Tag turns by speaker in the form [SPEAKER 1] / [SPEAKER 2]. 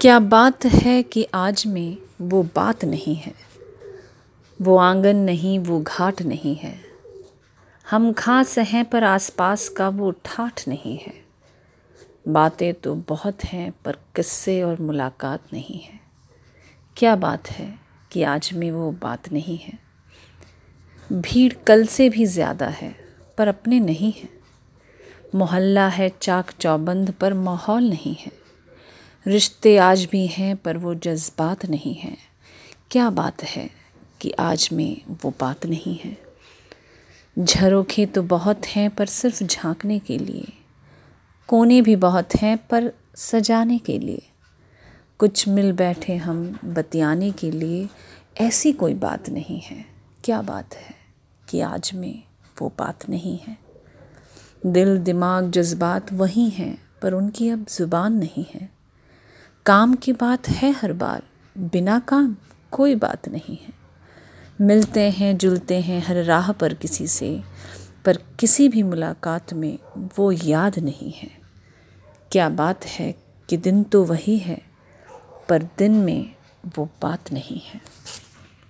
[SPEAKER 1] क्या बात है कि आज में वो बात नहीं है? वो आँगन नहीं, वो घाट नहीं है। हम खास हैं पर आसपास का वो ठाठ नहीं है। बातें तो बहुत हैं पर किस्से और मुलाकात नहीं है। क्या बात है कि आज में वो बात नहीं है? भीड़ कल से भी ज़्यादा है पर अपने नहीं है। मोहल्ला है चाक चौबंद पर माहौल नहीं है। रिश्ते आज भी हैं, पर वो जज्बात नहीं हैं। क्या बात है कि आज में वो बात नहीं है? झरोखे तो बहुत हैं, पर सिर्फ़ झांकने के लिए। कोने भी बहुत हैं, पर सजाने के लिए। कुछ मिल बैठे हम बतियाने के लिए, ऐसी कोई बात नहीं है। क्या बात है कि आज में वो बात नहीं है? दिल, दिमाग, जज्बात वही हैं, पर उनकी अब ज़ुबान नहीं है। काम की बात है हर बार, बिना काम कोई बात नहीं है। मिलते हैं, जुलते हैं हर राह पर किसी से, पर किसी भी मुलाकात में वो याद नहीं है। क्या बात है कि दिन तो वही है, पर दिन में वो बात नहीं है।